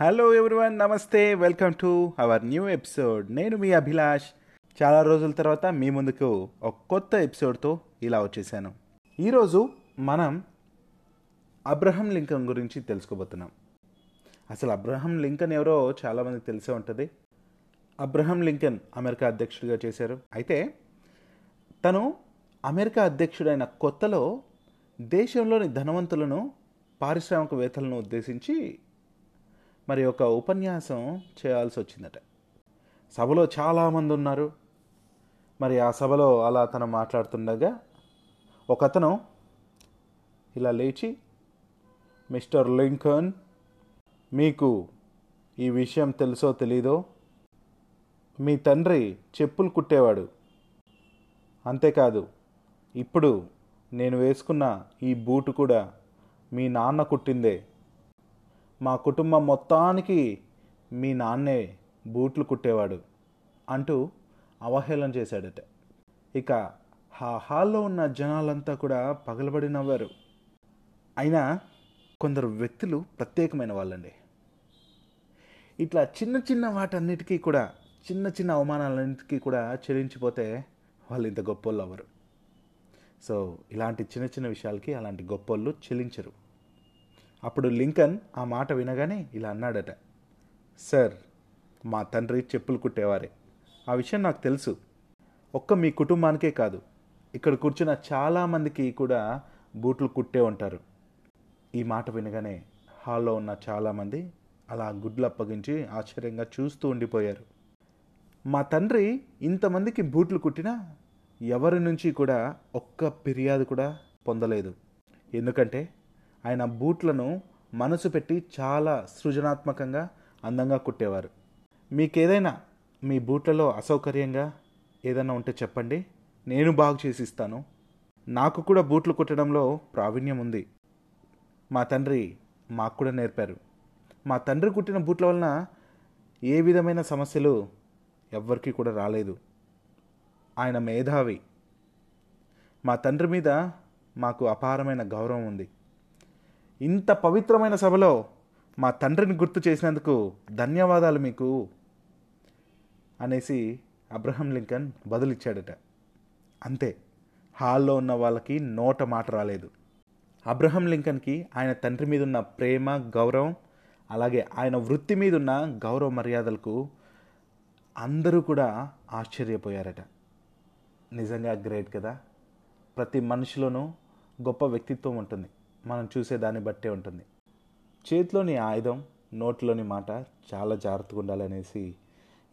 Hello everyone నమస్తే welcome to our new episode నేను మీ అభిలాష్. చాలా రోజుల తర్వాత మీ ముందుకు ఒక కొత్త ఎపిసోడ్తో ఇలా వచ్చేసాను. ఈరోజు మనం అబ్రహం లింకన్ గురించి తెలుసుకోబోతున్నాం. అసలు అబ్రహం లింకన్ ఎవరో చాలామందికి తెలిసే ఉంటుంది. అబ్రహం లింకన్ అమెరికా అధ్యక్షుడిగా చేశారు. అయితే తను అమెరికా అధ్యక్షుడైన కొత్తలో దేశంలోని ధనవంతులను పారిశ్రామికవేత్తలను ఉద్దేశించి మరి ఒక ఉపన్యాసం చేయాల్సి వచ్చిందట సభలో చాలామంది ఉన్నారు మరి ఆ సభలో అలా అతను మాట్లాడుతుండగా ఒక అతను ఇలా లేచి మిస్టర్ లింకన్ మీకు ఈ విషయం తెలుసో తెలీదో? మీ తండ్రి చెప్పులు కుట్టేవాడు. అంతేకాదు ఇప్పుడు నేను వేసుకున్న ఈ బూటు కూడా మీ నాన్న కుట్టిందే. మా కుటుంబం మొత్తానికి మీ నాన్నే బూట్లు కుట్టేవాడు అంటూ అవహేళన చేశాడట. ఇక ఆ హాల్లో ఉన్న జనాలంతా కూడా పగలబడి నవ్వారు. అయినా కొందరు వ్యక్తులు ప్రత్యేకమైన వాళ్ళండి. ఇట్లా చిన్న చిన్న వాటన్నిటికీ కూడా చిన్న చిన్న అవమానాలన్నిటికీ కూడా చెల్లించిపోతే వాళ్ళు ఇంత గొప్పోళ్ళు అవ్వరు. సో ఇలాంటి చిన్న చిన్న విషయాలకి అలాంటి గొప్పోళ్ళు చెల్లించరు అప్పుడు లింకన్ ఆ మాట వినగానే ఇలా అన్నాడట సార్ మా తండ్రి చెప్పులు కుట్టేవారే. ఆ విషయం నాకు తెలుసు. ఒక్క మీ కుటుంబానికే కాదు. ఇక్కడ కూర్చున్న చాలామందికి కూడా బూట్లు కుట్టే ఉంటారు. ఈ మాట వినగానే హాల్లో ఉన్న చాలామంది అలా గుడ్లు అప్పగించి ఆశ్చర్యంగా చూస్తూ ఉండిపోయారు. మా తండ్రి ఇంతమందికి బూట్లు కుట్టినా ఎవరి నుంచి కూడా ఒక్క ఫిర్యాదు కూడా పొందలేదు. ఎందుకంటే ఆయన బూట్లను మనసు పెట్టి చాలా సృజనాత్మకంగా అందంగా కుట్టేవారు. మీకేదైనా మీ బూట్లలో అసౌకర్యంగా ఏదైనా ఉంటే చెప్పండి. నేను బాగు చేసిస్తాను నాకు కూడా బూట్లు కుట్టడంలో ప్రావీణ్యం ఉంది. మా తండ్రి మాకు కూడా నేర్పారు. మా తండ్రి కుట్టిన బూట్ల వలన ఏ విధమైన సమస్యలు ఎవ్వరికీ కూడా రాలేదు. ఆయన మేధావి. మా తండ్రి మీద మాకు అపారమైన గౌరవం ఉంది. ఇంత పవిత్రమైన సభలో మా తండ్రిని గుర్తు చేసినందుకు ధన్యవాదాలు మీకు అనేసి అబ్రహం లింకన్ బదులిచ్చాడట. అంతే హాల్లో ఉన్న వాళ్ళకి నోట మాట రాలేదు. అబ్రహం లింకన్కి ఆయన తండ్రి మీద ఉన్న ప్రేమ గౌరవం అలాగే ఆయన వృత్తి మీద ఉన్న గౌరవ మర్యాదలకు అందరూ కూడా ఆశ్చర్యపోయారట. నిజంగా గ్రేట్ కదా. ప్రతి మనిషిలోనూ గొప్ప వ్యక్తిత్వం ఉంటుంది. మనం చూసే దాన్ని బట్టే ఉంటుంది. చేతిలోని ఆయుధం నోట్లోని మాట చాలా జాగ్రత్తగా ఉండాలనేసి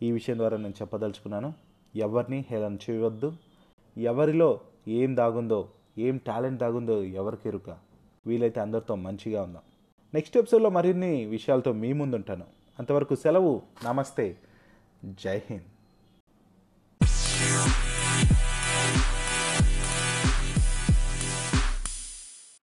ఈ విషయం ద్వారా నేను చెప్పదలుచుకున్నాను. ఎవరిని హేళన చేయవద్దు. ఎవరిలో ఏం దాగుందో ఏం టాలెంట్ దాగుందో ఎవరికి ఎరుక. వీలైతే అందరితో మంచిగా ఉందాం. నెక్స్ట్ ఎపిసోడ్లో మరిన్ని విషయాలతో మీ ముందుంటాను. అంతవరకు సెలవు. నమస్తే. జై హింద్.